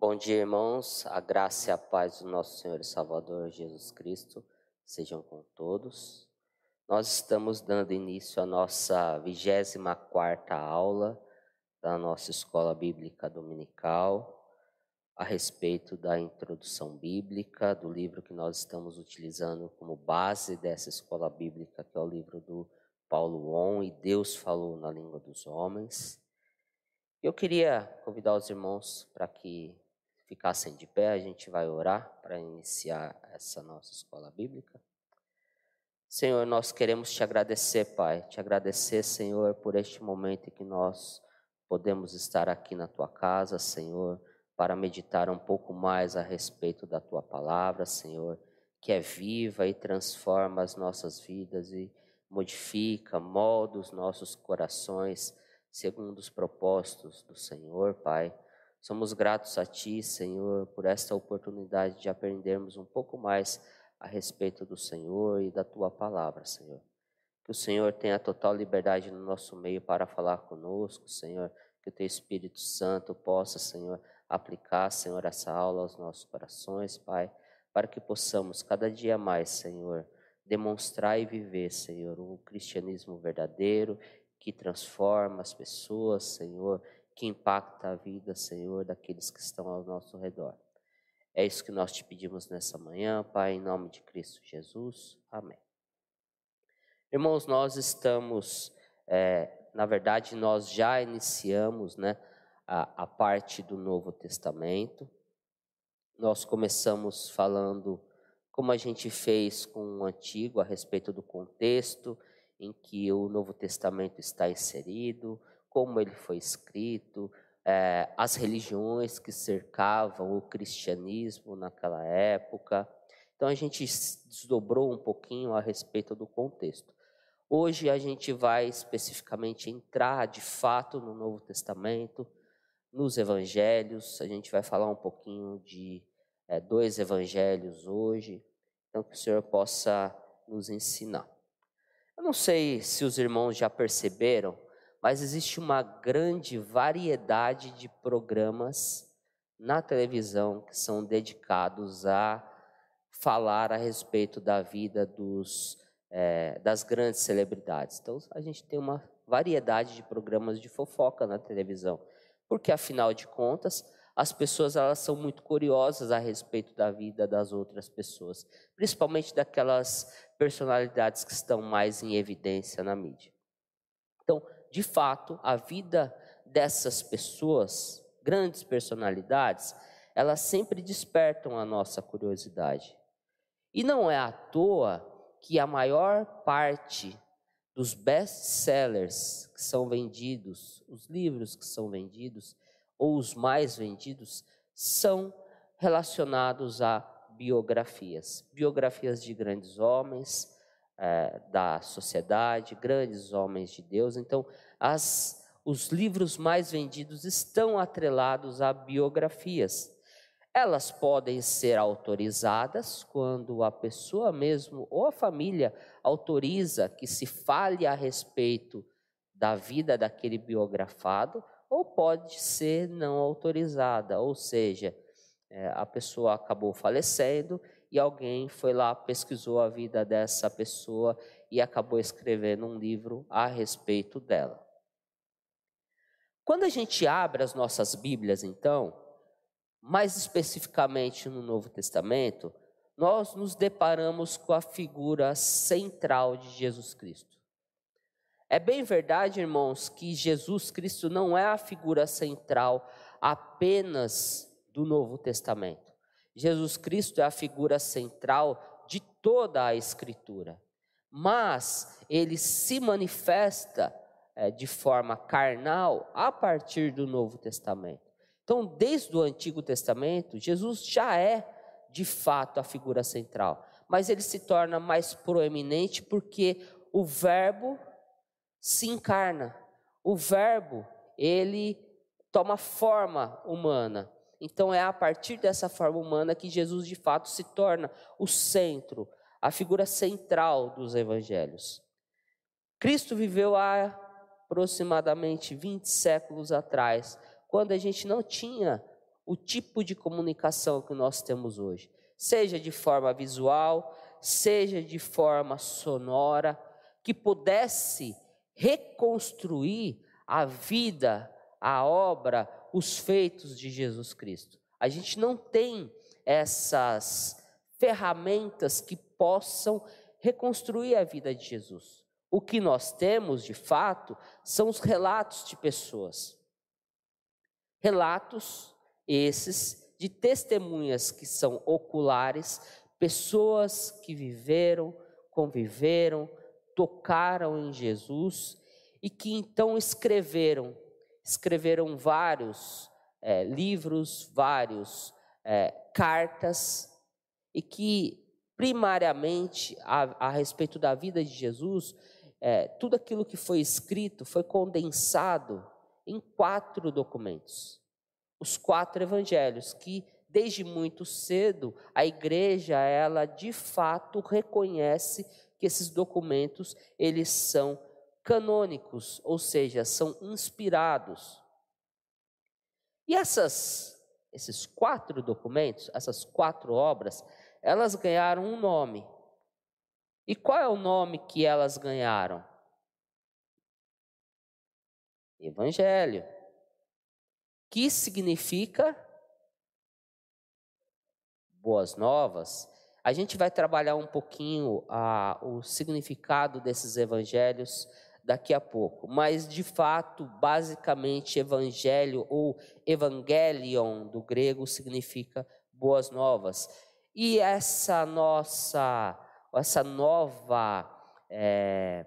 Bom dia, irmãos. A graça e a paz do nosso Senhor e Salvador Jesus Cristo sejam com todos. Nós estamos dando início à nossa 24 aula da nossa escola bíblica dominical a respeito da introdução bíblica do livro que nós estamos utilizando como base dessa escola bíblica, que é o livro do Paulo On e Deus falou na língua dos homens. Eu queria convidar os irmãos para que ficassem de pé, a gente vai orar para iniciar essa nossa escola bíblica. Senhor, nós queremos te agradecer, Pai, te agradecer, Senhor, por este momento em que nós podemos estar aqui na tua casa, Senhor, para meditar um pouco mais a respeito da tua palavra, Senhor, que é viva e transforma as nossas vidas e modifica, molda os nossos corações segundo os propósitos do Senhor, Pai. Somos gratos a Ti, Senhor, por esta oportunidade de aprendermos um pouco mais a respeito do Senhor e da Tua palavra, Senhor. Que o Senhor tenha total liberdade no nosso meio para falar conosco, Senhor. Que o Teu Espírito Santo possa, Senhor, aplicar, Senhor, essa aula aos nossos corações, Pai, para que possamos cada dia mais, Senhor, demonstrar e viver, Senhor, um cristianismo verdadeiro que transforma as pessoas, Senhor, que impacta a vida, Senhor, daqueles que estão ao nosso redor. É isso que nós te pedimos nessa manhã, Pai, em nome de Cristo Jesus. Amém. Irmãos, nós estamos, é, na verdade, nós já iniciamos né, a, a parte do Novo Testamento. Nós começamos falando como a gente fez com o Antigo a respeito do contexto em que o Novo Testamento está inserido, como ele foi escrito, é, as religiões que cercavam o cristianismo naquela época. Então a gente desdobrou um pouquinho a respeito do contexto. Hoje a gente vai especificamente entrar de fato no Novo Testamento, nos Evangelhos. A gente vai falar um pouquinho de é, dois Evangelhos hoje, então que o Senhor possa nos ensinar. Eu não sei se os irmãos já perceberam, mas existe uma grande variedade de programas na televisão que são dedicados a falar a respeito da vida dos, é, das grandes celebridades. Então, a gente tem uma variedade de programas de fofoca na televisão, porque afinal de contas, as pessoas elas são muito curiosas a respeito da vida das outras pessoas, principalmente daquelas personalidades que estão mais em evidência na mídia. De fato, a vida dessas pessoas, grandes personalidades, elas sempre despertam a nossa curiosidade. E não é à toa que a maior parte dos best-sellers que são vendidos, os livros que são vendidos, ou os mais vendidos, são relacionados a biografias. Biografias de grandes homens, é, da sociedade, grandes homens de Deus. Então, as, os livros mais vendidos estão atrelados a biografias. Elas podem ser autorizadas quando a pessoa mesmo ou a família autoriza que se fale a respeito da vida daquele biografado, ou pode ser não autorizada, ou seja, é, a pessoa acabou falecendo e alguém foi lá, pesquisou a vida dessa pessoa e acabou escrevendo um livro a respeito dela. Quando a gente abre as nossas Bíblias, então, mais especificamente no Novo Testamento, nós nos deparamos com a figura central de Jesus Cristo. É bem verdade, irmãos, que Jesus Cristo não é a figura central apenas do Novo Testamento. Jesus Cristo é a figura central de toda a Escritura, mas ele se manifesta é, de forma carnal a partir do Novo Testamento. Então, desde o Antigo Testamento, Jesus já é de fato a figura central, mas ele se torna mais proeminente porque o Verbo se encarna, o Verbo ele toma forma humana. Então é a partir dessa forma humana que Jesus de fato se torna o centro, a figura central dos evangelhos. Cristo viveu há aproximadamente 20 séculos atrás, quando a gente não tinha o tipo de comunicação que nós temos hoje, seja de forma visual, seja de forma sonora, que pudesse reconstruir a vida, a obra, os feitos de Jesus Cristo. A gente não tem essas ferramentas que possam reconstruir a vida de Jesus. O que nós temos, de fato, são os relatos de pessoas. Relatos esses de testemunhas que são oculares, pessoas que viveram, conviveram, tocaram em Jesus e que então escreveram, escreveram vários é, livros, vários é, cartas e que primariamente a, a, respeito da vida de Jesus, é, tudo aquilo que foi escrito foi condensado em quatro documentos. Os quatro evangelhos, que desde muito cedo a igreja ela de fato reconhece que esses documentos eles são canônicos, ou seja, são inspirados. E essas esses quatro documentos, essas quatro obras, elas ganharam um nome. E qual é o nome que elas ganharam? Evangelho que significa boas novas. A gente vai trabalhar um pouquinho ah, o significado desses evangelhos daqui a pouco, mas de fato, basicamente, evangelho ou evangelion do grego significa boas novas. E essa nossa, essa nova, é,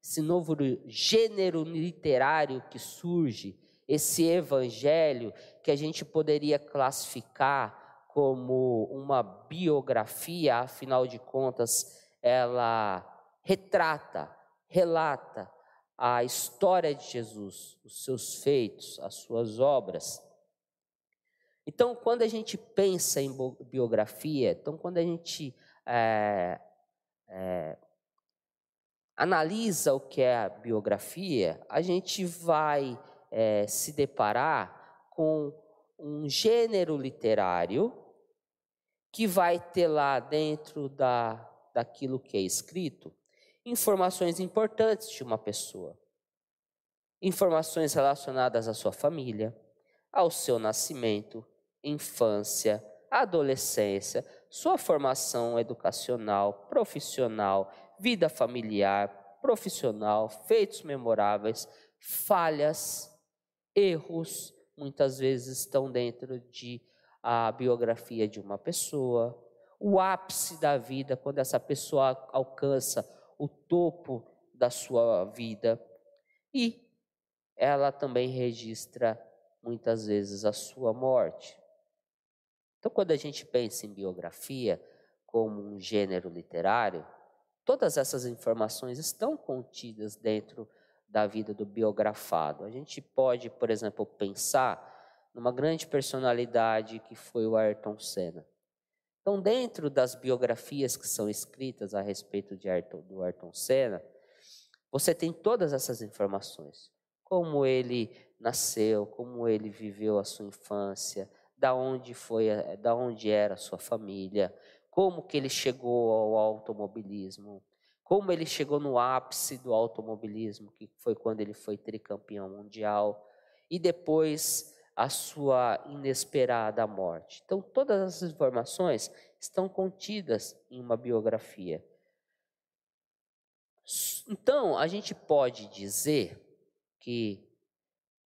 esse novo gênero literário que surge esse evangelho que a gente poderia classificar como uma biografia, afinal de contas, ela retrata, relata a história de Jesus, os seus feitos, as suas obras. Então, quando a gente pensa em biografia, então quando a gente é, é, analisa o que é a biografia, a gente vai é, se deparar com um gênero literário que vai ter lá dentro da, daquilo que é escrito informações importantes de uma pessoa, informações relacionadas à sua família, ao seu nascimento, infância, adolescência, sua formação educacional, profissional, vida familiar, profissional, feitos memoráveis, falhas, erros muitas vezes estão dentro de a biografia de uma pessoa, o ápice da vida, quando essa pessoa alcança o topo da sua vida, e ela também registra muitas vezes a sua morte. Então, quando a gente pensa em biografia como um gênero literário, todas essas informações estão contidas dentro da vida do biografado. A gente pode, por exemplo, pensar numa grande personalidade que foi o Ayrton Senna. Então, dentro das biografias que são escritas a respeito de Ayrton, do Ayrton Senna, você tem todas essas informações. Como ele nasceu, como ele viveu a sua infância, da onde foi, da onde era a sua família, como que ele chegou ao automobilismo, como ele chegou no ápice do automobilismo, que foi quando ele foi tricampeão mundial, e depois a sua inesperada morte. Então, todas essas informações estão contidas em uma biografia. Então, a gente pode dizer que,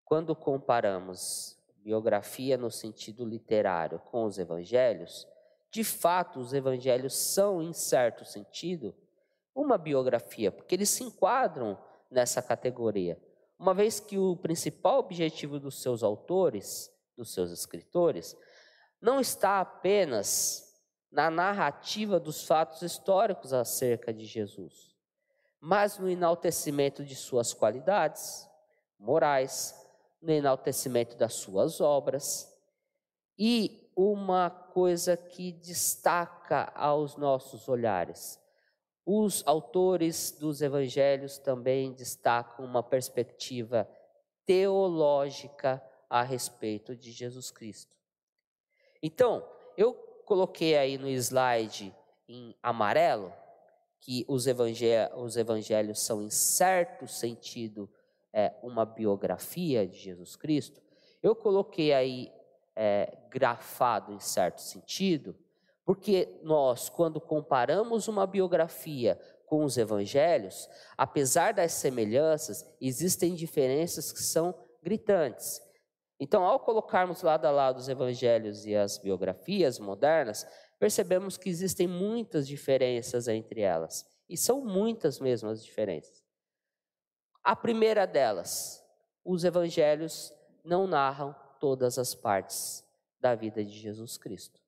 quando comparamos biografia no sentido literário com os evangelhos, de fato, os evangelhos são, em certo sentido, uma biografia, porque eles se enquadram nessa categoria. Uma vez que o principal objetivo dos seus autores, dos seus escritores, não está apenas na narrativa dos fatos históricos acerca de Jesus, mas no enaltecimento de suas qualidades morais, no enaltecimento das suas obras. E uma coisa que destaca aos nossos olhares os autores dos evangelhos também destacam uma perspectiva teológica a respeito de Jesus Cristo. Então, eu coloquei aí no slide em amarelo que os, os evangelhos são, em certo sentido, é, uma biografia de Jesus Cristo. Eu coloquei aí é, grafado em certo sentido, porque nós, quando comparamos uma biografia com os evangelhos, apesar das semelhanças, existem diferenças que são gritantes. Então, ao colocarmos lado a lado os evangelhos e as biografias modernas, percebemos que existem muitas diferenças entre elas. E são muitas mesmo as diferenças. A primeira delas, os evangelhos não narram todas as partes da vida de Jesus Cristo.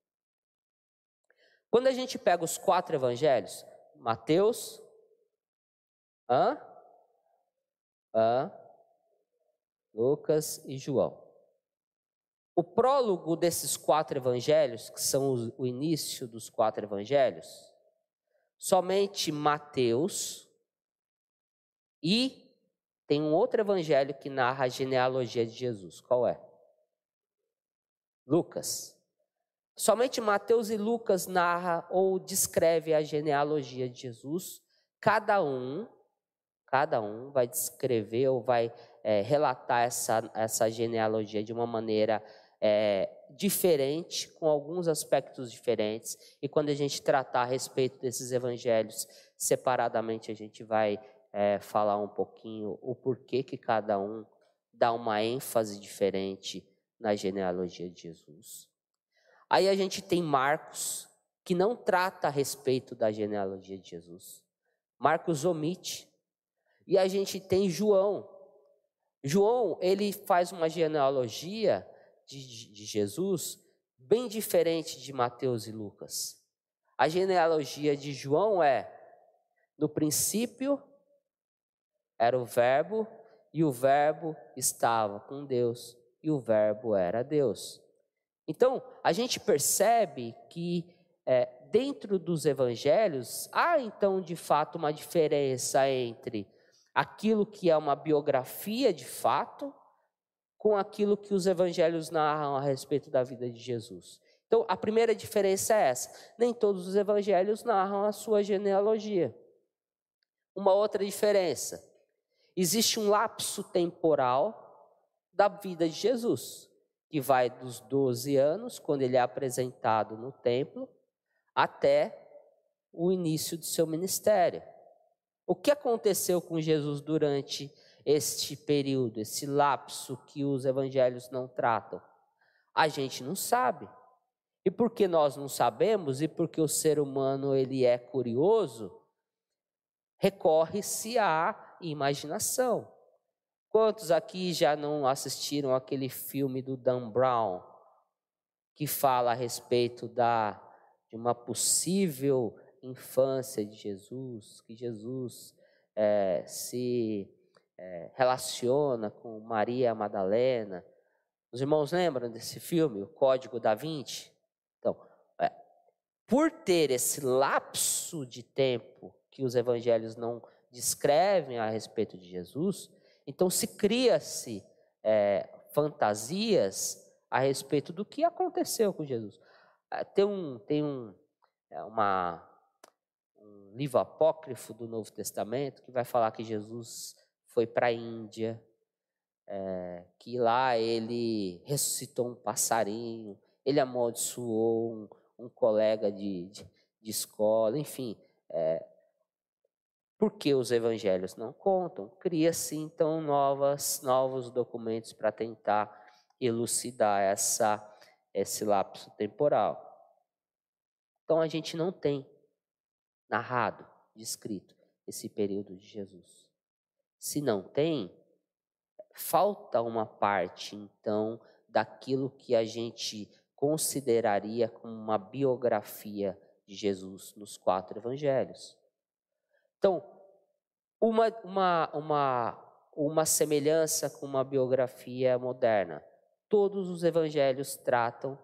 Quando a gente pega os quatro evangelhos, Mateus, hã? Hã? Lucas e João. O prólogo desses quatro evangelhos, que são o início dos quatro evangelhos, somente Mateus e tem um outro evangelho que narra a genealogia de Jesus. Qual é? Lucas. Somente Mateus e Lucas narra ou descreve a genealogia de Jesus. Cada um, cada um vai descrever ou vai é, relatar essa, essa genealogia de uma maneira é, diferente, com alguns aspectos diferentes. E quando a gente tratar a respeito desses evangelhos separadamente, a gente vai é, falar um pouquinho o porquê que cada um dá uma ênfase diferente na genealogia de Jesus. Aí a gente tem Marcos, que não trata a respeito da genealogia de Jesus. Marcos omite. E a gente tem João. João, ele faz uma genealogia de, de Jesus bem diferente de Mateus e Lucas. A genealogia de João é: no princípio era o Verbo, e o Verbo estava com Deus, e o Verbo era Deus. Então, a gente percebe que é, dentro dos evangelhos há então de fato uma diferença entre aquilo que é uma biografia de fato com aquilo que os evangelhos narram a respeito da vida de Jesus. Então, a primeira diferença é essa: nem todos os evangelhos narram a sua genealogia. Uma outra diferença: existe um lapso temporal da vida de Jesus, que vai dos 12 anos, quando ele é apresentado no templo, até o início do seu ministério. O que aconteceu com Jesus durante este período, esse lapso que os evangelhos não tratam? A gente não sabe. E porque nós não sabemos e porque o ser humano ele é curioso, recorre-se à imaginação. Quantos aqui já não assistiram aquele filme do Dan Brown, que fala a respeito da, de uma possível infância de Jesus, que Jesus é, se é, relaciona com Maria Madalena? Os irmãos lembram desse filme, O Código da Vinci? Então, é, por ter esse lapso de tempo que os evangelhos não descrevem a respeito de Jesus, então se cria-se é, fantasias a respeito do que aconteceu com Jesus. É, tem um, tem um, é uma, um livro apócrifo do Novo Testamento que vai falar que Jesus foi para a Índia, é, que lá ele ressuscitou um passarinho, ele amaldiçoou um, um colega de, de, de, escola, enfim. É, porque os evangelhos não contam, cria-se então novas, novos documentos para tentar elucidar essa, esse lapso temporal. Então a gente não tem narrado, descrito, esse período de Jesus. Se não tem, falta uma parte, então, daquilo que a gente consideraria como uma biografia de Jesus nos quatro evangelhos. Então, uma, uma, uma, uma semelhança com uma biografia moderna. Todos os evangelhos tratam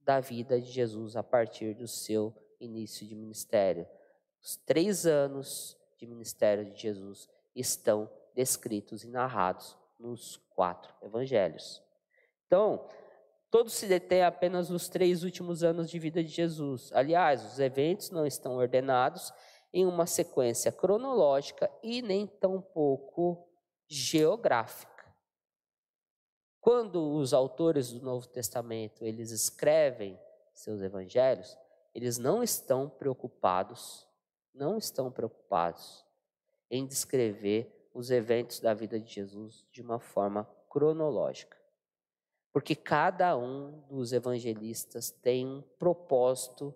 da vida de Jesus a partir do seu início de ministério. Os três anos de ministério de Jesus estão descritos e narrados nos quatro evangelhos. Então, Todos se detêm apenas nos três últimos anos de vida de Jesus. Aliás, os eventos não estão ordenados em uma sequência cronológica e nem tampouco geográfica. Quando os autores do Novo Testamento eles escrevem seus evangelhos, eles não estão preocupados, não estão preocupados em descrever os eventos da vida de Jesus de uma forma cronológica. Porque cada um dos evangelistas tem um propósito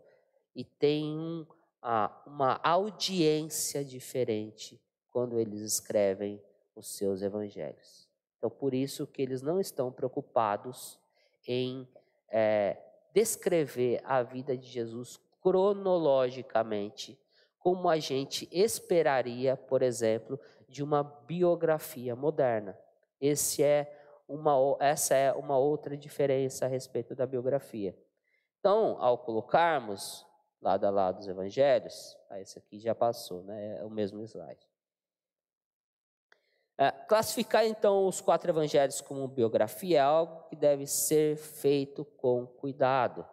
e tem um, ah, uma audiência diferente quando eles escrevem os seus evangelhos. Então, por isso que eles não estão preocupados em é, descrever a vida de Jesus cronologicamente, como a gente esperaria, por exemplo, de uma biografia moderna. Esse é uma, essa é uma outra diferença a respeito da biografia. Então, ao colocarmos lado a lado os evangelhos, ah, esse aqui já passou, né? é o mesmo slide. É, classificar então os quatro evangelhos como biografia é algo que deve ser feito com cuidado,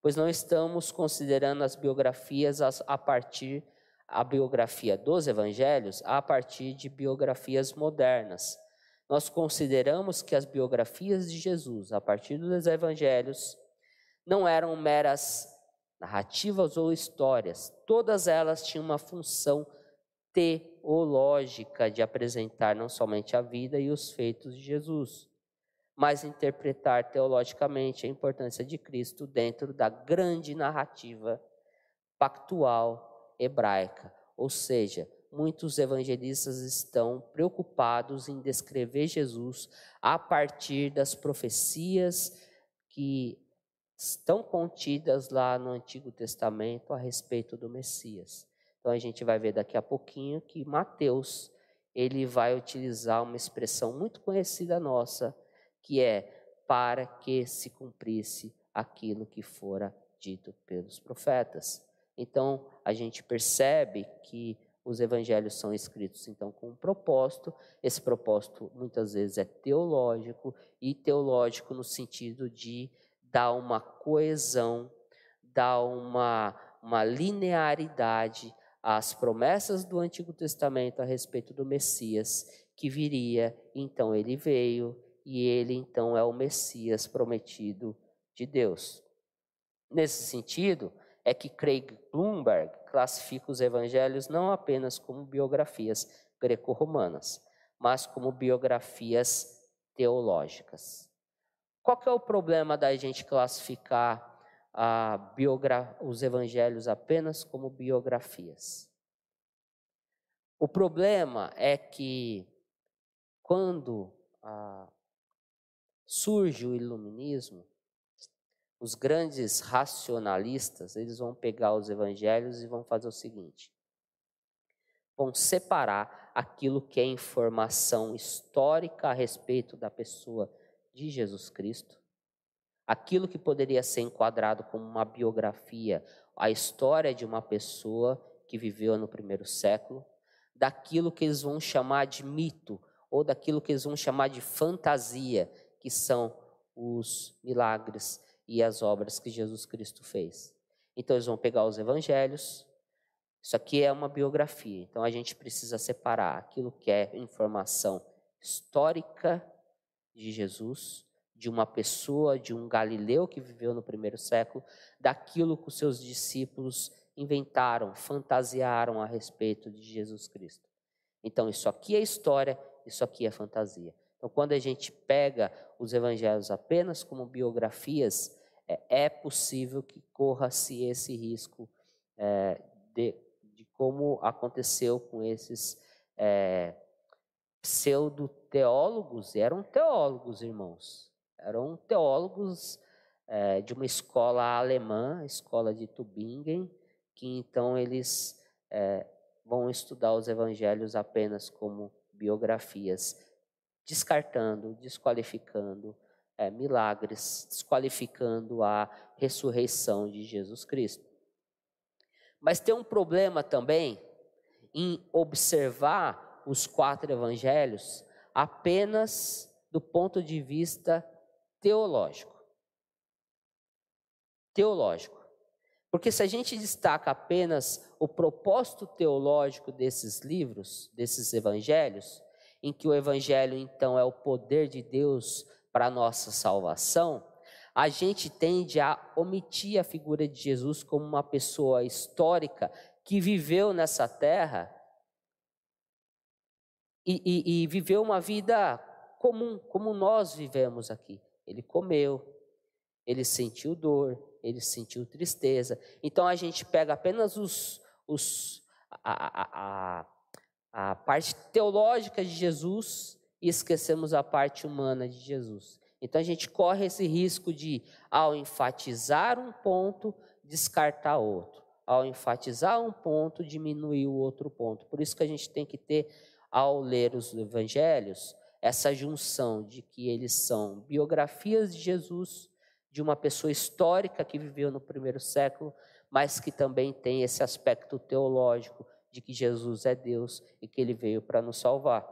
pois não estamos considerando as biografias a partir a biografia dos evangelhos a partir de biografias modernas. Nós consideramos que as biografias de Jesus a partir dos evangelhos não eram meras narrativas ou histórias, todas elas tinham uma função teológica de apresentar não somente a vida e os feitos de Jesus, mas interpretar teologicamente a importância de Cristo dentro da grande narrativa pactual hebraica. Ou seja, muitos evangelistas estão preocupados em descrever Jesus a partir das profecias que estão contidas lá no Antigo Testamento a respeito do Messias. Então a gente vai ver daqui a pouquinho que Mateus ele vai utilizar uma expressão muito conhecida nossa, que é para que se cumprisse aquilo que fora dito pelos profetas. Então a gente percebe que os evangelhos são escritos então com um propósito. Esse propósito muitas vezes é teológico e teológico no sentido de dar uma coesão, dar uma, uma linearidade as promessas do Antigo Testamento a respeito do Messias que viria, então ele veio e ele então é o Messias prometido de Deus. Nesse sentido, é que Craig Bloomberg classifica os evangelhos não apenas como biografias greco-romanas, mas como biografias teológicas. Qual que é o problema da gente classificar os evangelhos apenas como biografias. O problema é que quando ah, surge o iluminismo, os grandes racionalistas, eles vão pegar os evangelhos e vão fazer o seguinte: vão separar aquilo que é informação histórica a respeito da pessoa de Jesus Cristo aquilo que poderia ser enquadrado como uma biografia, a história de uma pessoa que viveu no primeiro século, daquilo que eles vão chamar de mito, ou daquilo que eles vão chamar de fantasia, que são os milagres e as obras que Jesus Cristo fez. Então eles vão pegar os evangelhos, isso aqui é uma biografia, então a gente precisa separar aquilo que é informação histórica de Jesus de uma pessoa, de um galileu que viveu no primeiro século, daquilo que os seus discípulos inventaram, fantasiaram a respeito de Jesus Cristo. Então, isso aqui é história, isso aqui é fantasia. Então, quando a gente pega os evangelhos apenas como biografias, é, é possível que corra-se esse risco é, de, de, como aconteceu com esses é, pseudo-teólogos, eram teólogos, irmãos, eram teólogos é, de uma escola alemã, escola de Tübingen, que então eles é, vão estudar os evangelhos apenas como biografias, descartando, desqualificando é, milagres, desqualificando a ressurreição de Jesus Cristo. Mas tem um problema também em observar os quatro evangelhos apenas do ponto de vista teológico. teológico. Porque se a gente destaca apenas o propósito teológico desses livros, desses evangelhos, em que o evangelho então é o poder de Deus para a nossa salvação, a gente tende a omitir a figura de Jesus como uma pessoa histórica que viveu nessa terra e, e, e viveu uma vida comum, como nós vivemos aqui. Ele comeu, ele sentiu dor, ele sentiu tristeza. Então a gente pega apenas os, os, a, a, a, a parte teológica de Jesus e esquecemos a parte humana de Jesus. Então a gente corre esse risco de, ao enfatizar um ponto, descartar outro. Ao enfatizar um ponto, diminuir o outro ponto. Por isso que a gente tem que ter, ao ler os evangelhos, essa junção de que eles são biografias de Jesus, de uma pessoa histórica que viveu no primeiro século, mas que também tem esse aspecto teológico de que Jesus é Deus e que ele veio para nos salvar.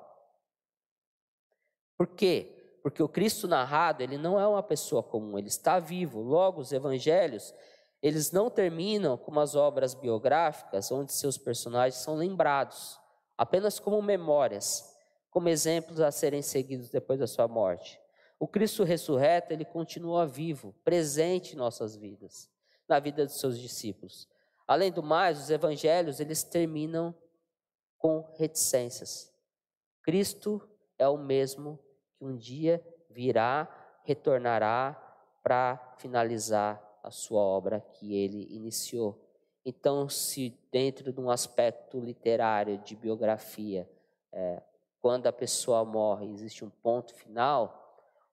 Por quê? Porque o Cristo narrado, ele não é uma pessoa comum, ele está vivo. Logo, os evangelhos, eles não terminam como as obras biográficas, onde seus personagens são lembrados, apenas como memórias como exemplos a serem seguidos depois da sua morte. O Cristo ressurreto, ele continua vivo, presente em nossas vidas, na vida dos seus discípulos. Além do mais, os evangelhos, eles terminam com reticências. Cristo é o mesmo que um dia virá, retornará para finalizar a sua obra que ele iniciou. Então, se dentro de um aspecto literário de biografia, é, quando a pessoa morre, existe um ponto final,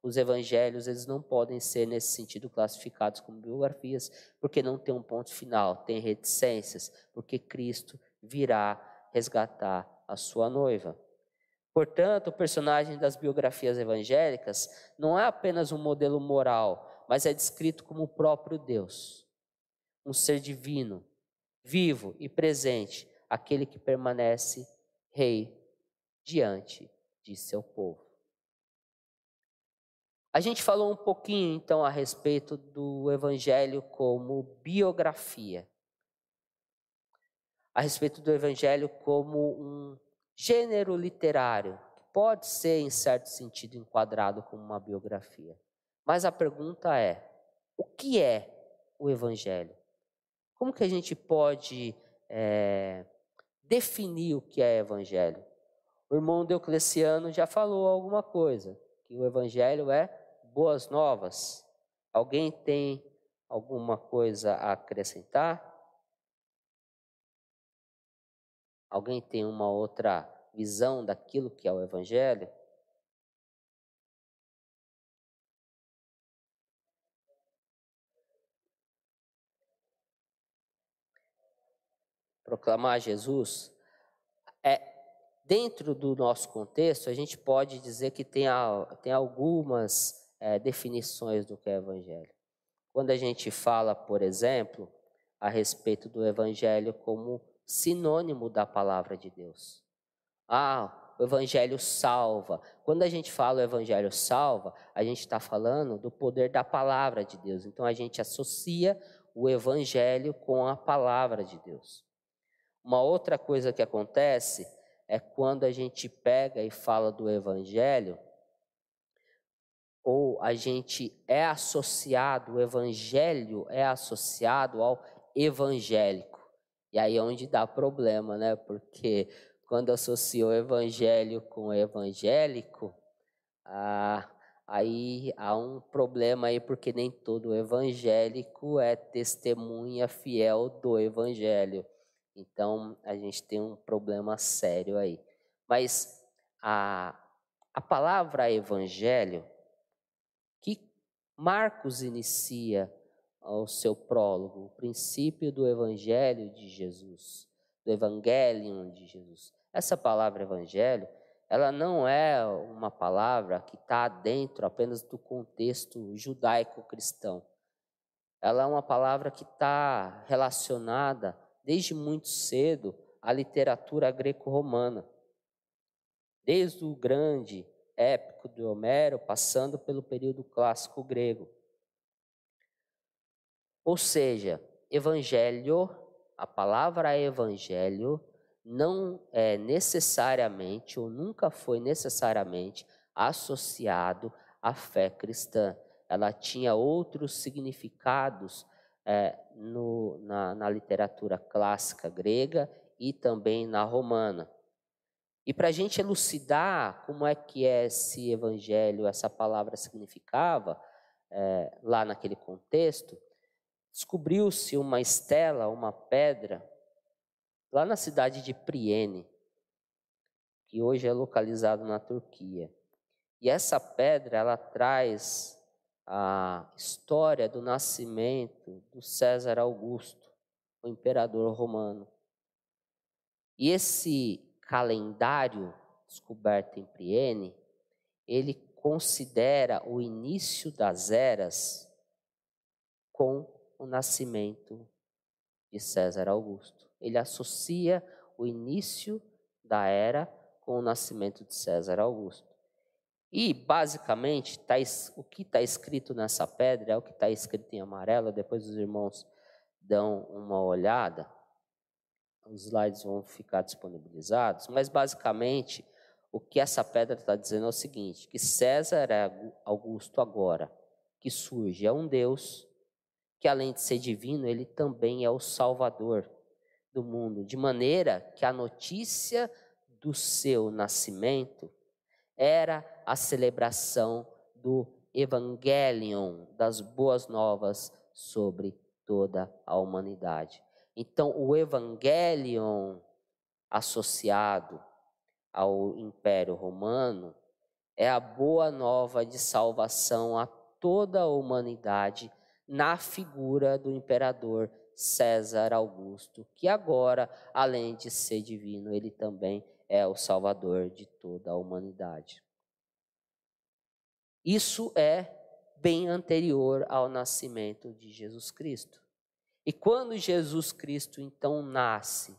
os evangelhos eles não podem ser nesse sentido classificados como biografias, porque não tem um ponto final, tem reticências, porque Cristo virá resgatar a sua noiva. Portanto, o personagem das biografias evangélicas não é apenas um modelo moral, mas é descrito como o próprio Deus, um ser divino, vivo e presente, aquele que permanece rei diante de seu povo. A gente falou um pouquinho então a respeito do Evangelho como biografia, a respeito do Evangelho como um gênero literário, que pode ser, em certo sentido, enquadrado como uma biografia. Mas a pergunta é: o que é o Evangelho? Como que a gente pode é, definir o que é Evangelho? O irmão Diocleciano já falou alguma coisa, que o evangelho é boas novas. Alguém tem alguma coisa a acrescentar? Alguém tem uma outra visão daquilo que é o evangelho? Proclamar Jesus é Dentro do nosso contexto, a gente pode dizer que tem, tem algumas é, definições do que é evangelho. Quando a gente fala, por exemplo, a respeito do evangelho como sinônimo da palavra de Deus. Ah, o evangelho salva. Quando a gente fala o evangelho salva, a gente está falando do poder da palavra de Deus. Então a gente associa o evangelho com a palavra de Deus. Uma outra coisa que acontece é quando a gente pega e fala do evangelho, ou a gente é associado, o evangelho é associado ao evangélico. E aí é onde dá problema, né? Porque quando associa o evangelho com o evangélico, ah, aí há um problema aí, porque nem todo evangélico é testemunha fiel do evangelho. Então, a gente tem um problema sério aí. Mas a, a palavra evangelho, que Marcos inicia o seu prólogo, o princípio do evangelho de Jesus, do evangelium de Jesus. Essa palavra evangelho, ela não é uma palavra que está dentro apenas do contexto judaico-cristão. Ela é uma palavra que está relacionada desde muito cedo a literatura greco-romana. Desde o grande épico de Homero, passando pelo período clássico grego. Ou seja, evangelho, a palavra evangelho não é necessariamente ou nunca foi necessariamente associado à fé cristã. Ela tinha outros significados é, no, na, na literatura clássica grega e também na romana. E para a gente elucidar como é que esse evangelho, essa palavra significava, é, lá naquele contexto, descobriu-se uma estela, uma pedra, lá na cidade de Priene, que hoje é localizado na Turquia. E essa pedra, ela traz a história do nascimento do César Augusto, o imperador romano. E esse calendário descoberto em Priene, ele considera o início das eras com o nascimento de César Augusto. Ele associa o início da era com o nascimento de César Augusto. E, basicamente, tá, o que está escrito nessa pedra é o que está escrito em amarelo. Depois os irmãos dão uma olhada. Os slides vão ficar disponibilizados. Mas, basicamente, o que essa pedra está dizendo é o seguinte: que César é Augusto agora, que surge, é um Deus que, além de ser divino, ele também é o Salvador do mundo. De maneira que a notícia do seu nascimento era a celebração do Evangelion, das boas novas sobre toda a humanidade. Então, o Evangelion associado ao Império Romano é a boa nova de salvação a toda a humanidade na figura do imperador César Augusto, que agora, além de ser divino, ele também é o Salvador de toda a humanidade. Isso é bem anterior ao nascimento de Jesus Cristo. E quando Jesus Cristo então nasce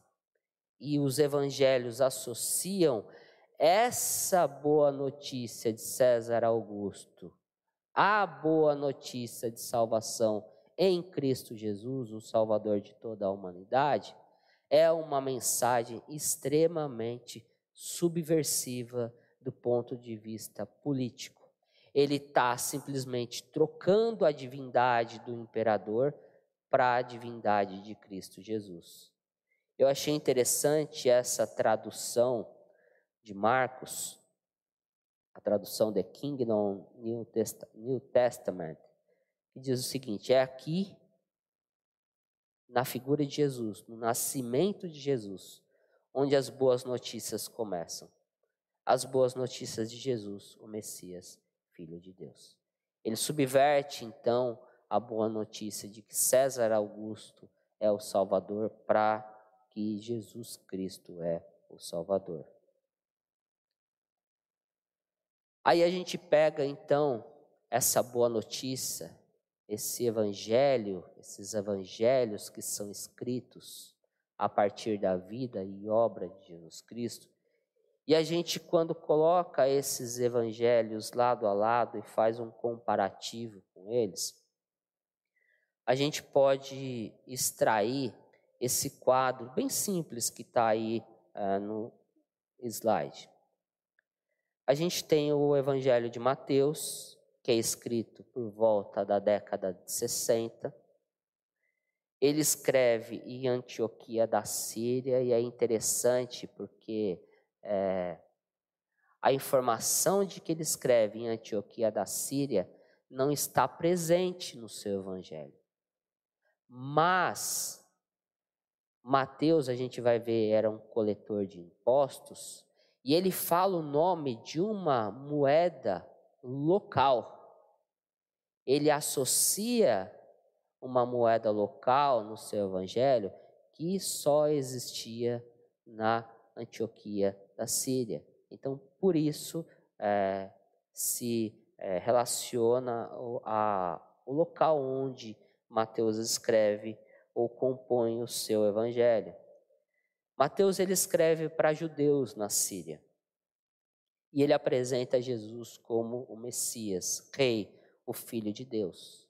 e os evangelhos associam essa boa notícia de César Augusto à boa notícia de salvação em Cristo Jesus, o Salvador de toda a humanidade, é uma mensagem extremamente subversiva do ponto de vista político. Ele está simplesmente trocando a divindade do imperador para a divindade de Cristo Jesus. Eu achei interessante essa tradução de Marcos, a tradução de Kingdom New Testament, que diz o seguinte: é aqui na figura de Jesus, no nascimento de Jesus, onde as boas notícias começam. As boas notícias de Jesus, o Messias, Filho de Deus. Ele subverte, então, a boa notícia de que César Augusto é o Salvador para que Jesus Cristo é o Salvador. Aí a gente pega, então, essa boa notícia esse evangelho, esses evangelhos que são escritos a partir da vida e obra de Jesus Cristo. E a gente, quando coloca esses evangelhos lado a lado e faz um comparativo com eles, a gente pode extrair esse quadro bem simples que está aí uh, no slide. A gente tem o Evangelho de Mateus, que é escrito por volta da década de 60. Ele escreve em Antioquia da Síria e é interessante porque é, a informação de que ele escreve em Antioquia da Síria não está presente no seu evangelho. Mas Mateus, a gente vai ver, era um coletor de impostos, e ele fala o nome de uma moeda local. Ele associa uma moeda local no seu evangelho que só existia na Antioquia da Síria. Então, por isso, é, se é, relaciona a, o local onde Mateus escreve ou compõe o seu evangelho. Mateus ele escreve para judeus na Síria. E ele apresenta Jesus como o Messias, Rei, o Filho de Deus.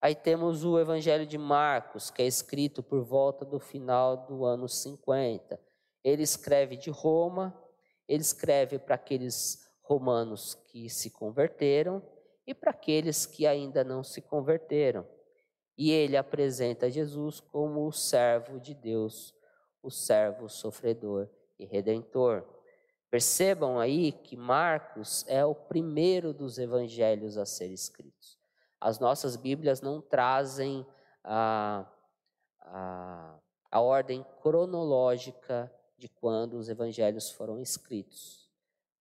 Aí temos o Evangelho de Marcos, que é escrito por volta do final do ano 50. Ele escreve de Roma, ele escreve para aqueles romanos que se converteram e para aqueles que ainda não se converteram. E ele apresenta Jesus como o servo de Deus, o servo sofredor e redentor. Percebam aí que Marcos é o primeiro dos evangelhos a ser escritos. As nossas Bíblias não trazem a, a, a ordem cronológica de quando os evangelhos foram escritos.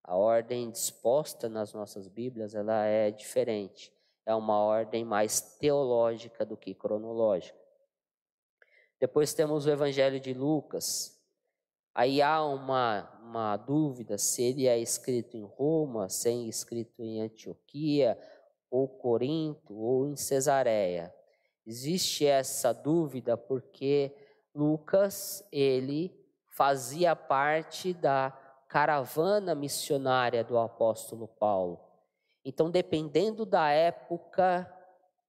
A ordem disposta nas nossas Bíblias ela é diferente. É uma ordem mais teológica do que cronológica. Depois temos o Evangelho de Lucas. Aí há uma, uma dúvida se ele é escrito em Roma, se é escrito em Antioquia, ou Corinto, ou em Cesareia. Existe essa dúvida porque Lucas, ele fazia parte da caravana missionária do apóstolo Paulo. Então, dependendo da época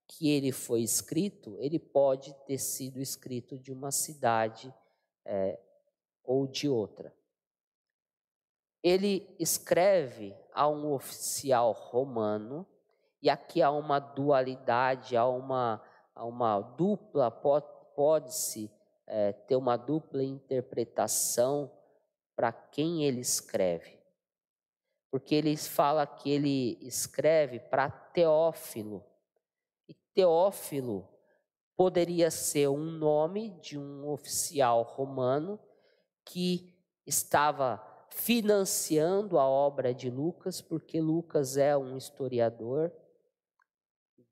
que ele foi escrito, ele pode ter sido escrito de uma cidade é, ou de outra. Ele escreve a um oficial romano, e aqui há uma dualidade, há uma, há uma dupla, pode-se é, ter uma dupla interpretação para quem ele escreve. Porque ele fala que ele escreve para Teófilo. E Teófilo poderia ser um nome de um oficial romano que estava financiando a obra de Lucas, porque Lucas é um historiador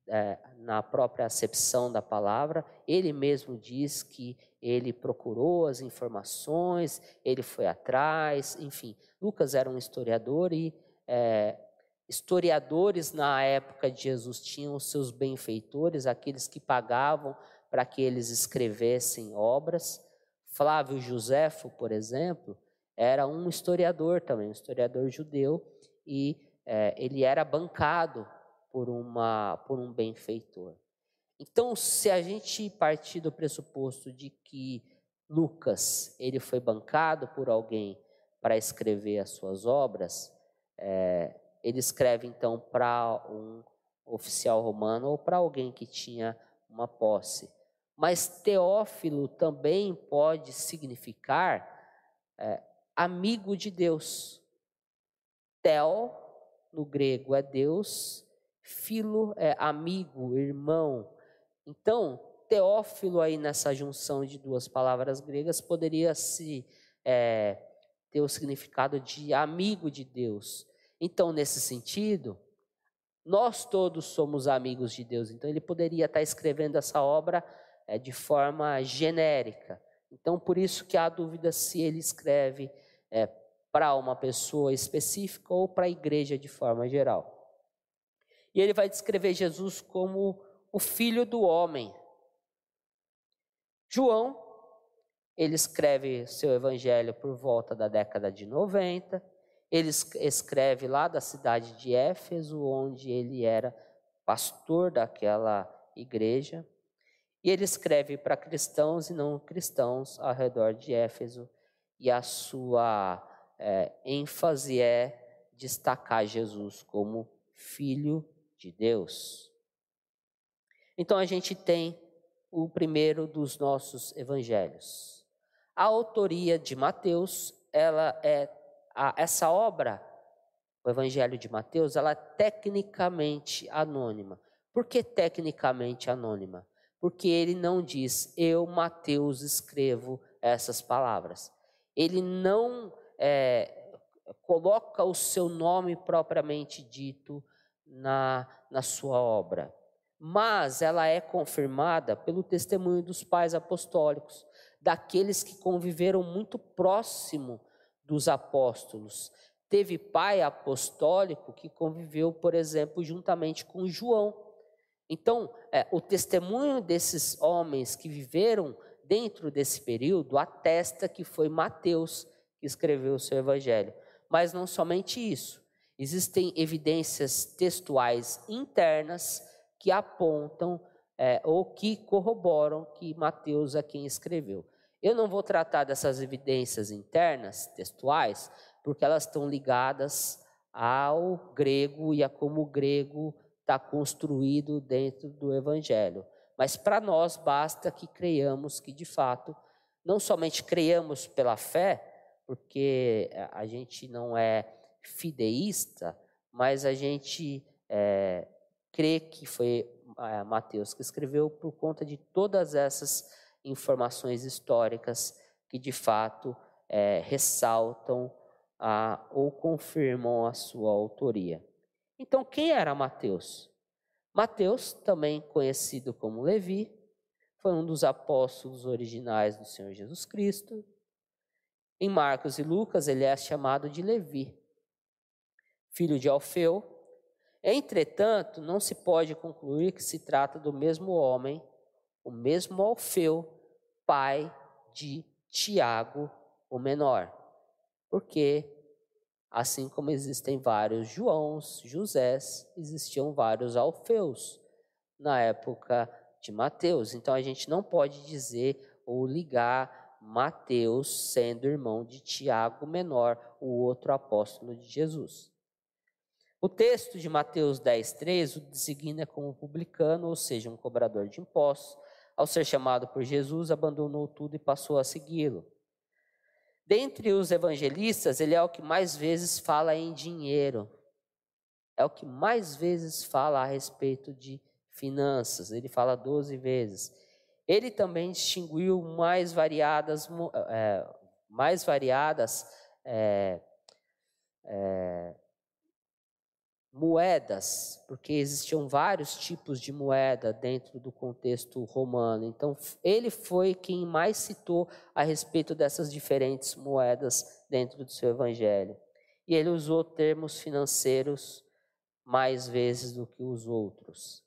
é, na própria acepção da palavra, ele mesmo diz que ele procurou as informações, ele foi atrás, enfim. Lucas era um historiador e é, historiadores na época de Jesus tinham os seus benfeitores, aqueles que pagavam para que eles escrevessem obras. Flávio Joséfo, por exemplo, era um historiador também, um historiador judeu, e é, ele era bancado por, uma, por um benfeitor. Então, se a gente partir do pressuposto de que Lucas ele foi bancado por alguém para escrever as suas obras, é, ele escreve então para um oficial romano ou para alguém que tinha uma posse. Mas Teófilo também pode significar é, amigo de Deus. Theo, no grego, é Deus Filo é amigo, irmão. Então, Teófilo aí nessa junção de duas palavras gregas poderia se é, ter o significado de amigo de Deus. Então, nesse sentido, nós todos somos amigos de Deus. Então, ele poderia estar escrevendo essa obra é, de forma genérica. Então, por isso que há dúvida se ele escreve é, para uma pessoa específica ou para a igreja de forma geral. E ele vai descrever Jesus como o filho do homem. João, ele escreve seu evangelho por volta da década de 90. Ele escreve lá da cidade de Éfeso, onde ele era pastor daquela igreja. E ele escreve para cristãos e não cristãos ao redor de Éfeso. E a sua é, ênfase é destacar Jesus como filho de Deus. Então a gente tem o primeiro dos nossos evangelhos. A autoria de Mateus, ela é a, essa obra, o Evangelho de Mateus, ela é tecnicamente anônima. Por que tecnicamente anônima? Porque ele não diz eu, Mateus, escrevo essas palavras. Ele não é, coloca o seu nome propriamente dito na, na sua obra. Mas ela é confirmada pelo testemunho dos pais apostólicos, daqueles que conviveram muito próximo dos apóstolos. Teve pai apostólico que conviveu, por exemplo, juntamente com João. Então, é, o testemunho desses homens que viveram dentro desse período atesta que foi Mateus que escreveu o seu evangelho. Mas não somente isso. Existem evidências textuais internas que apontam é, ou que corroboram que Mateus é quem escreveu. Eu não vou tratar dessas evidências internas, textuais, porque elas estão ligadas ao grego e a como o grego está construído dentro do Evangelho. Mas para nós basta que creiamos que, de fato, não somente creiamos pela fé, porque a gente não é fideísta, mas a gente é, crê que foi é, Mateus que escreveu por conta de todas essas informações históricas que, de fato, é, ressaltam a, ou confirmam a sua autoria. Então, quem era Mateus? Mateus, também conhecido como Levi, foi um dos apóstolos originais do Senhor Jesus Cristo. Em Marcos e Lucas, ele é chamado de Levi, filho de Alfeu. Entretanto, não se pode concluir que se trata do mesmo homem, o mesmo Alfeu, pai de Tiago, o menor. Porque Assim como existem vários Joãos, Josés, existiam vários Alfeus na época de Mateus. Então a gente não pode dizer ou ligar Mateus sendo irmão de Tiago menor, o outro apóstolo de Jesus. O texto de Mateus 10:3 o designa como publicano, ou seja, um cobrador de impostos. Ao ser chamado por Jesus, abandonou tudo e passou a segui-lo. Dentre os evangelistas, ele é o que mais vezes fala em dinheiro. É o que mais vezes fala a respeito de finanças. Ele fala 12 vezes. Ele também distinguiu mais variadas, é, mais variadas é, é, moedas, porque existiam vários tipos de moeda dentro do contexto romano. Então, ele foi quem mais citou a respeito dessas diferentes moedas dentro do seu evangelho. E ele usou termos financeiros mais vezes do que os outros.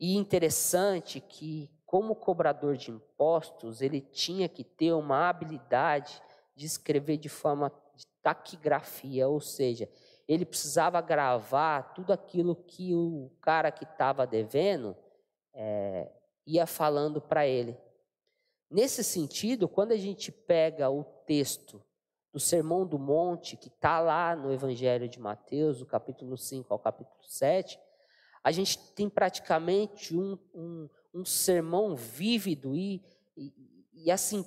E interessante que, como cobrador de impostos, ele tinha que ter uma habilidade de escrever de forma de taquigrafia, ou seja, ele precisava gravar tudo aquilo que o cara que estava devendo é, ia falando para ele. Nesse sentido, quando a gente pega o texto do Sermão do Monte, que está lá no Evangelho de Mateus, do capítulo 5 ao capítulo 7, a gente tem praticamente um, um, um sermão vívido e, e, e, assim,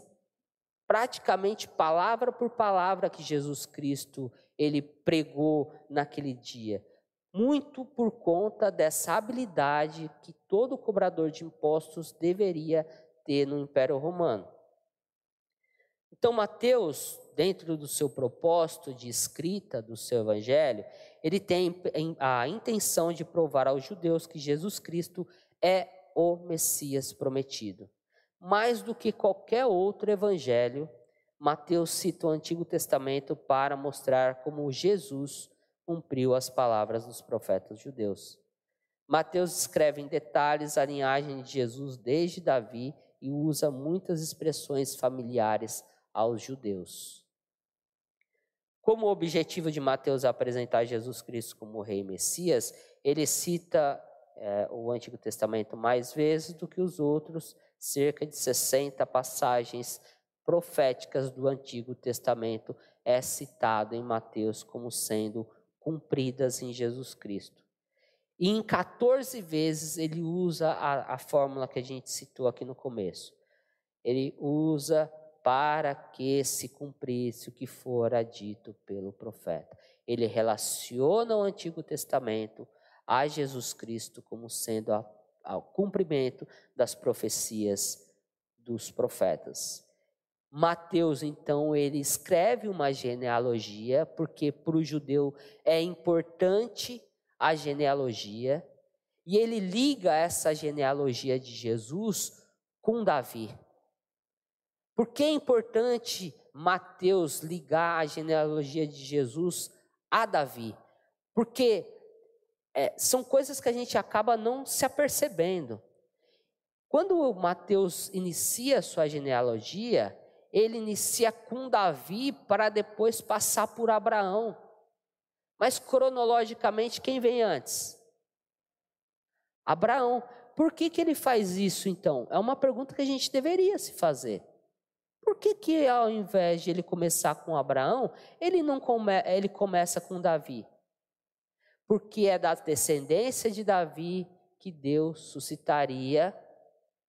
praticamente palavra por palavra que Jesus Cristo ele pregou naquele dia. Muito por conta dessa habilidade que todo cobrador de impostos deveria ter no Império Romano. Então, Mateus, dentro do seu propósito de escrita do seu evangelho, ele tem a intenção de provar aos judeus que Jesus Cristo é o Messias prometido. Mais do que qualquer outro evangelho, Mateus cita o Antigo Testamento para mostrar como Jesus cumpriu as palavras dos profetas judeus. Mateus escreve em detalhes a linhagem de Jesus desde Davi e usa muitas expressões familiares aos judeus. Como objetivo de Mateus é apresentar Jesus Cristo como Rei Messias, ele cita é, o Antigo Testamento mais vezes do que os outros, cerca de 60 passagens proféticas do Antigo Testamento é citado em Mateus como sendo cumpridas em Jesus Cristo. E em 14 vezes ele usa a, a fórmula que a gente citou aqui no começo. Ele usa para que se cumprisse o que fora dito pelo profeta. Ele relaciona o Antigo Testamento a Jesus Cristo como sendo o cumprimento das profecias dos profetas. Mateus, então, ele escreve uma genealogia, porque para o judeu é importante a genealogia, e ele liga essa genealogia de Jesus com Davi. Por que é importante Mateus ligar a genealogia de Jesus a Davi? Porque é, são coisas que a gente acaba não se apercebendo. Quando Mateus inicia a sua genealogia, ele inicia com Davi para depois passar por Abraão. Mas cronologicamente, quem vem antes? Abraão. por que, que ele faz isso então? É uma pergunta que a gente deveria se fazer. Por que, que ao invés de ele começar com Abraão, ele não come, ele começa com Davi? Porque é da descendência de Davi que Deus suscitaria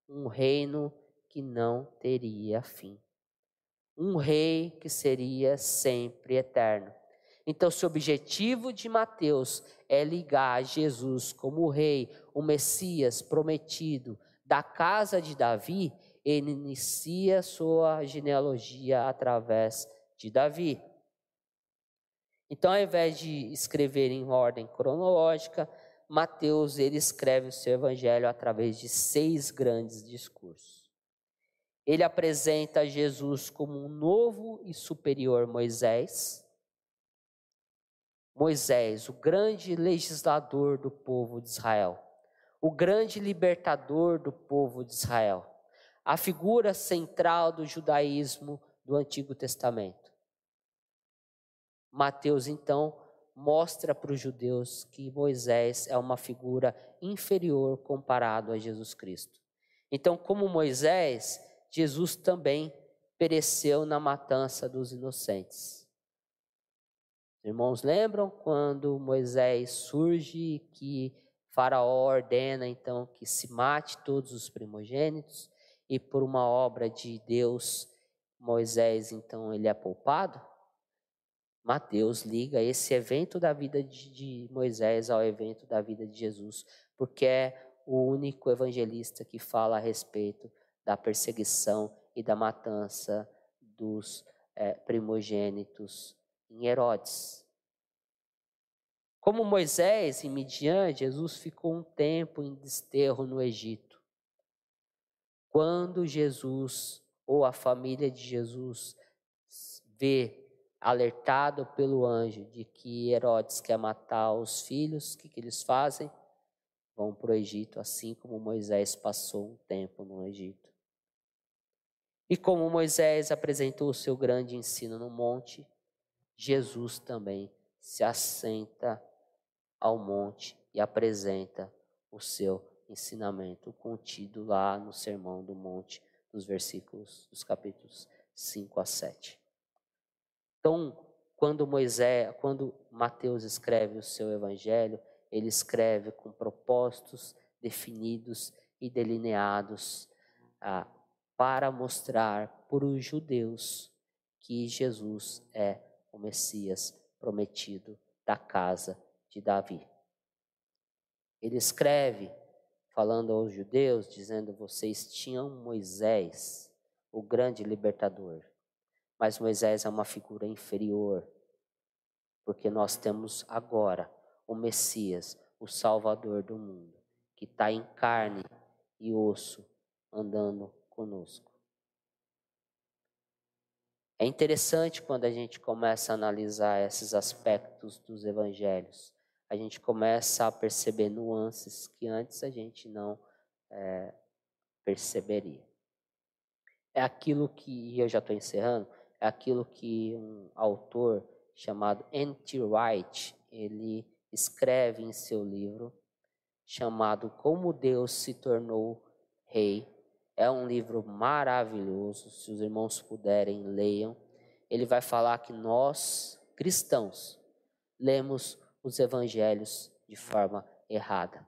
um reino que não teria fim. Um rei que seria sempre eterno. Então, se o objetivo de Mateus é ligar Jesus como o rei, o Messias prometido da casa de Davi, ele inicia sua genealogia através de Davi. Então, ao invés de escrever em ordem cronológica, Mateus ele escreve o seu evangelho através de seis grandes discursos. Ele apresenta Jesus como um novo e superior Moisés. Moisés, o grande legislador do povo de Israel, o grande libertador do povo de Israel a figura central do judaísmo do Antigo Testamento. Mateus, então, mostra para os judeus que Moisés é uma figura inferior comparado a Jesus Cristo. Então, como Moisés, Jesus também pereceu na matança dos inocentes. Irmãos, lembram quando Moisés surge que Faraó ordena então que se mate todos os primogênitos? e por uma obra de Deus, Moisés, então, ele é poupado? Mateus liga esse evento da vida de Moisés ao evento da vida de Jesus, porque é o único evangelista que fala a respeito da perseguição e da matança dos é, primogênitos em Herodes. Como Moisés em Midian, Jesus ficou um tempo em desterro no Egito. Quando Jesus ou a família de Jesus vê alertado pelo anjo de que Herodes quer matar os filhos, o que, que eles fazem? Vão para o Egito, assim como Moisés passou um tempo no Egito. E como Moisés apresentou o seu grande ensino no monte, Jesus também se assenta ao monte e apresenta o seu ensinamento contido lá no Sermão do Monte, nos versículos dos capítulos 5 a 7. Então, quando Moisés, quando Mateus escreve o seu evangelho, ele escreve com propósitos definidos e delineados ah, para mostrar para os judeus que Jesus é o Messias prometido da casa de Davi. Ele escreve falando aos judeus, dizendo: vocês tinham Moisés, o grande libertador. Mas Moisés é uma figura inferior, porque nós temos agora o Messias, o Salvador do mundo, que está em carne e osso, andando conosco. É interessante quando a gente começa a analisar esses aspectos dos evangelhos a gente começa a perceber nuances que antes a gente não é, perceberia. É aquilo que, e eu já estou encerrando, é aquilo que um autor chamado N.T. Wright, ele escreve em seu livro chamado Como Deus se tornou rei. É um livro maravilhoso, se os irmãos puderem, leiam. Ele vai falar que nós, cristãos, lemos os evangelhos de forma errada.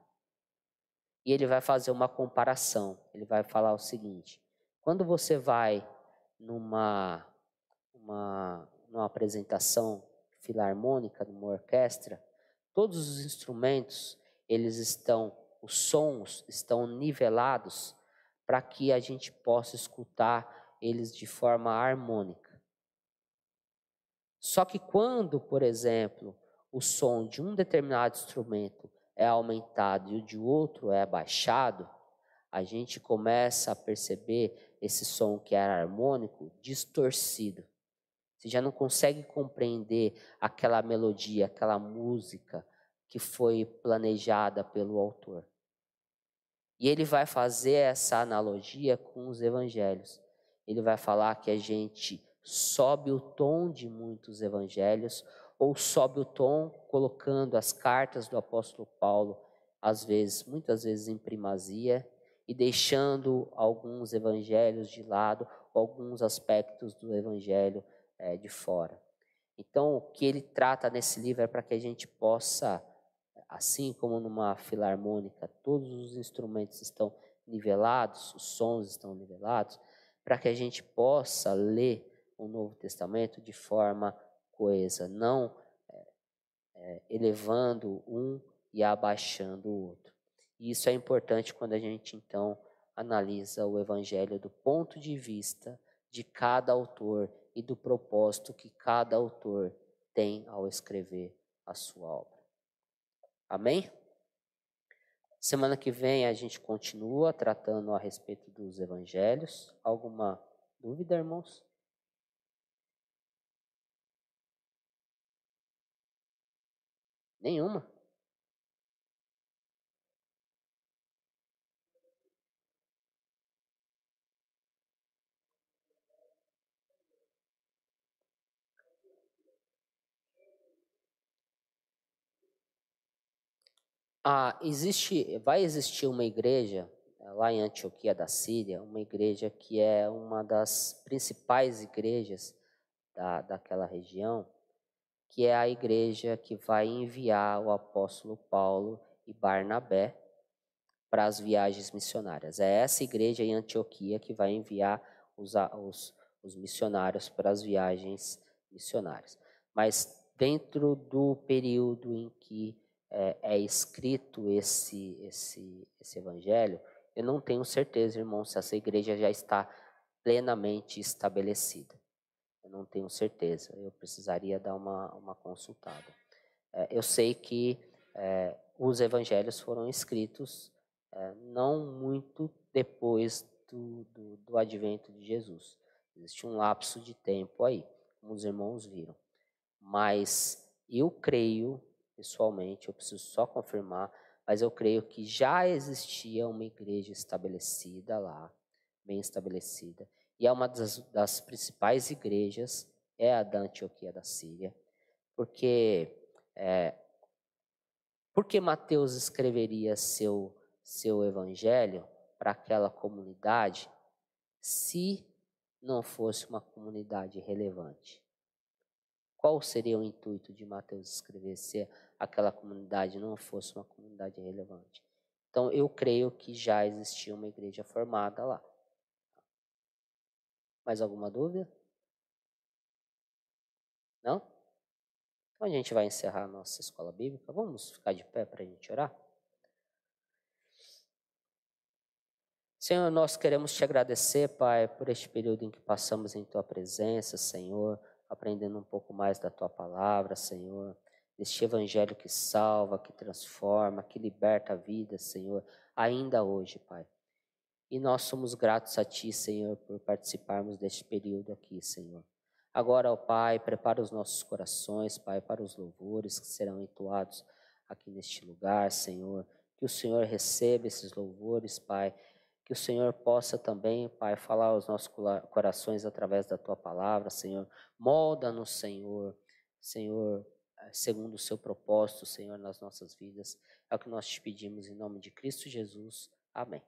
E ele vai fazer uma comparação. Ele vai falar o seguinte: quando você vai numa, uma, numa apresentação filarmônica, numa orquestra, todos os instrumentos, eles estão, os sons estão nivelados para que a gente possa escutar eles de forma harmônica. Só que quando, por exemplo, o som de um determinado instrumento é aumentado e o de outro é baixado, a gente começa a perceber esse som que era harmônico distorcido. Você já não consegue compreender aquela melodia, aquela música que foi planejada pelo autor. E ele vai fazer essa analogia com os evangelhos. Ele vai falar que a gente sobe o tom de muitos evangelhos ou sobe o tom colocando as cartas do apóstolo Paulo às vezes, muitas vezes em primazia, e deixando alguns evangelhos de lado, alguns aspectos do evangelho é, de fora. Então, o que ele trata nesse livro é para que a gente possa, assim como numa filarmônica, todos os instrumentos estão nivelados, os sons estão nivelados, para que a gente possa ler o Novo Testamento de forma coesa, não é, é, elevando um e abaixando o outro. E isso é importante quando a gente então analisa o Evangelho do ponto de vista de cada autor e do propósito que cada autor tem ao escrever a sua obra. Amém? Semana que vem a gente continua tratando a respeito dos evangelhos. Alguma dúvida, irmãos? Nenhuma. Ah, existe, vai existir uma igreja eh, lá em Antioquia da Síria, uma igreja que é uma das principais igrejas da, daquela região, que é a igreja que vai enviar o apóstolo Paulo e Barnabé para as viagens missionárias. É essa igreja em Antioquia que vai enviar os, os, os missionários para as viagens missionárias. Mas dentro do período em que é, é escrito esse, esse, esse evangelho, eu não tenho certeza, irmão, se essa igreja já está plenamente estabelecida. Eu não tenho certeza, eu precisaria dar uma, uma consultada. É, eu sei que é, os evangelhos foram escritos é, não muito depois do, do, do advento de Jesus. Existe um lapso de tempo aí, como os irmãos viram. Mas eu creio pessoalmente, eu preciso só confirmar, mas eu creio que já existia uma igreja estabelecida lá, bem estabelecida, e é uma das, das principais igrejas, é a da Antioquia da Síria, porque é, porque Mateus escreveria seu seu evangelho para aquela comunidade se não fosse uma comunidade relevante? Qual seria o intuito de Mateus escrever se aquela comunidade não fosse uma comunidade relevante? Então, eu creio que já existia uma igreja formada lá. Mais alguma dúvida? Não? Então a gente vai encerrar a nossa escola bíblica. Vamos ficar de pé para a gente orar? Senhor, nós queremos te agradecer, Pai, por este período em que passamos em Tua presença, Senhor aprendendo um pouco mais da tua palavra, Senhor, deste evangelho que salva, que transforma, que liberta a vida, Senhor, ainda hoje, Pai. E nós somos gratos a Ti, Senhor, por participarmos deste período aqui, Senhor. Agora, ó Pai, prepara os nossos corações, Pai, para os louvores que serão entoados aqui neste lugar, Senhor. Que o Senhor receba esses louvores, Pai, que o Senhor possa também, Pai, falar aos nossos corações através da tua palavra, Senhor. Molda-nos, Senhor. Senhor, eh, segundo o seu propósito, Senhor, nas nossas vidas. É o que nós te pedimos em nome de Cristo Jesus. Amém.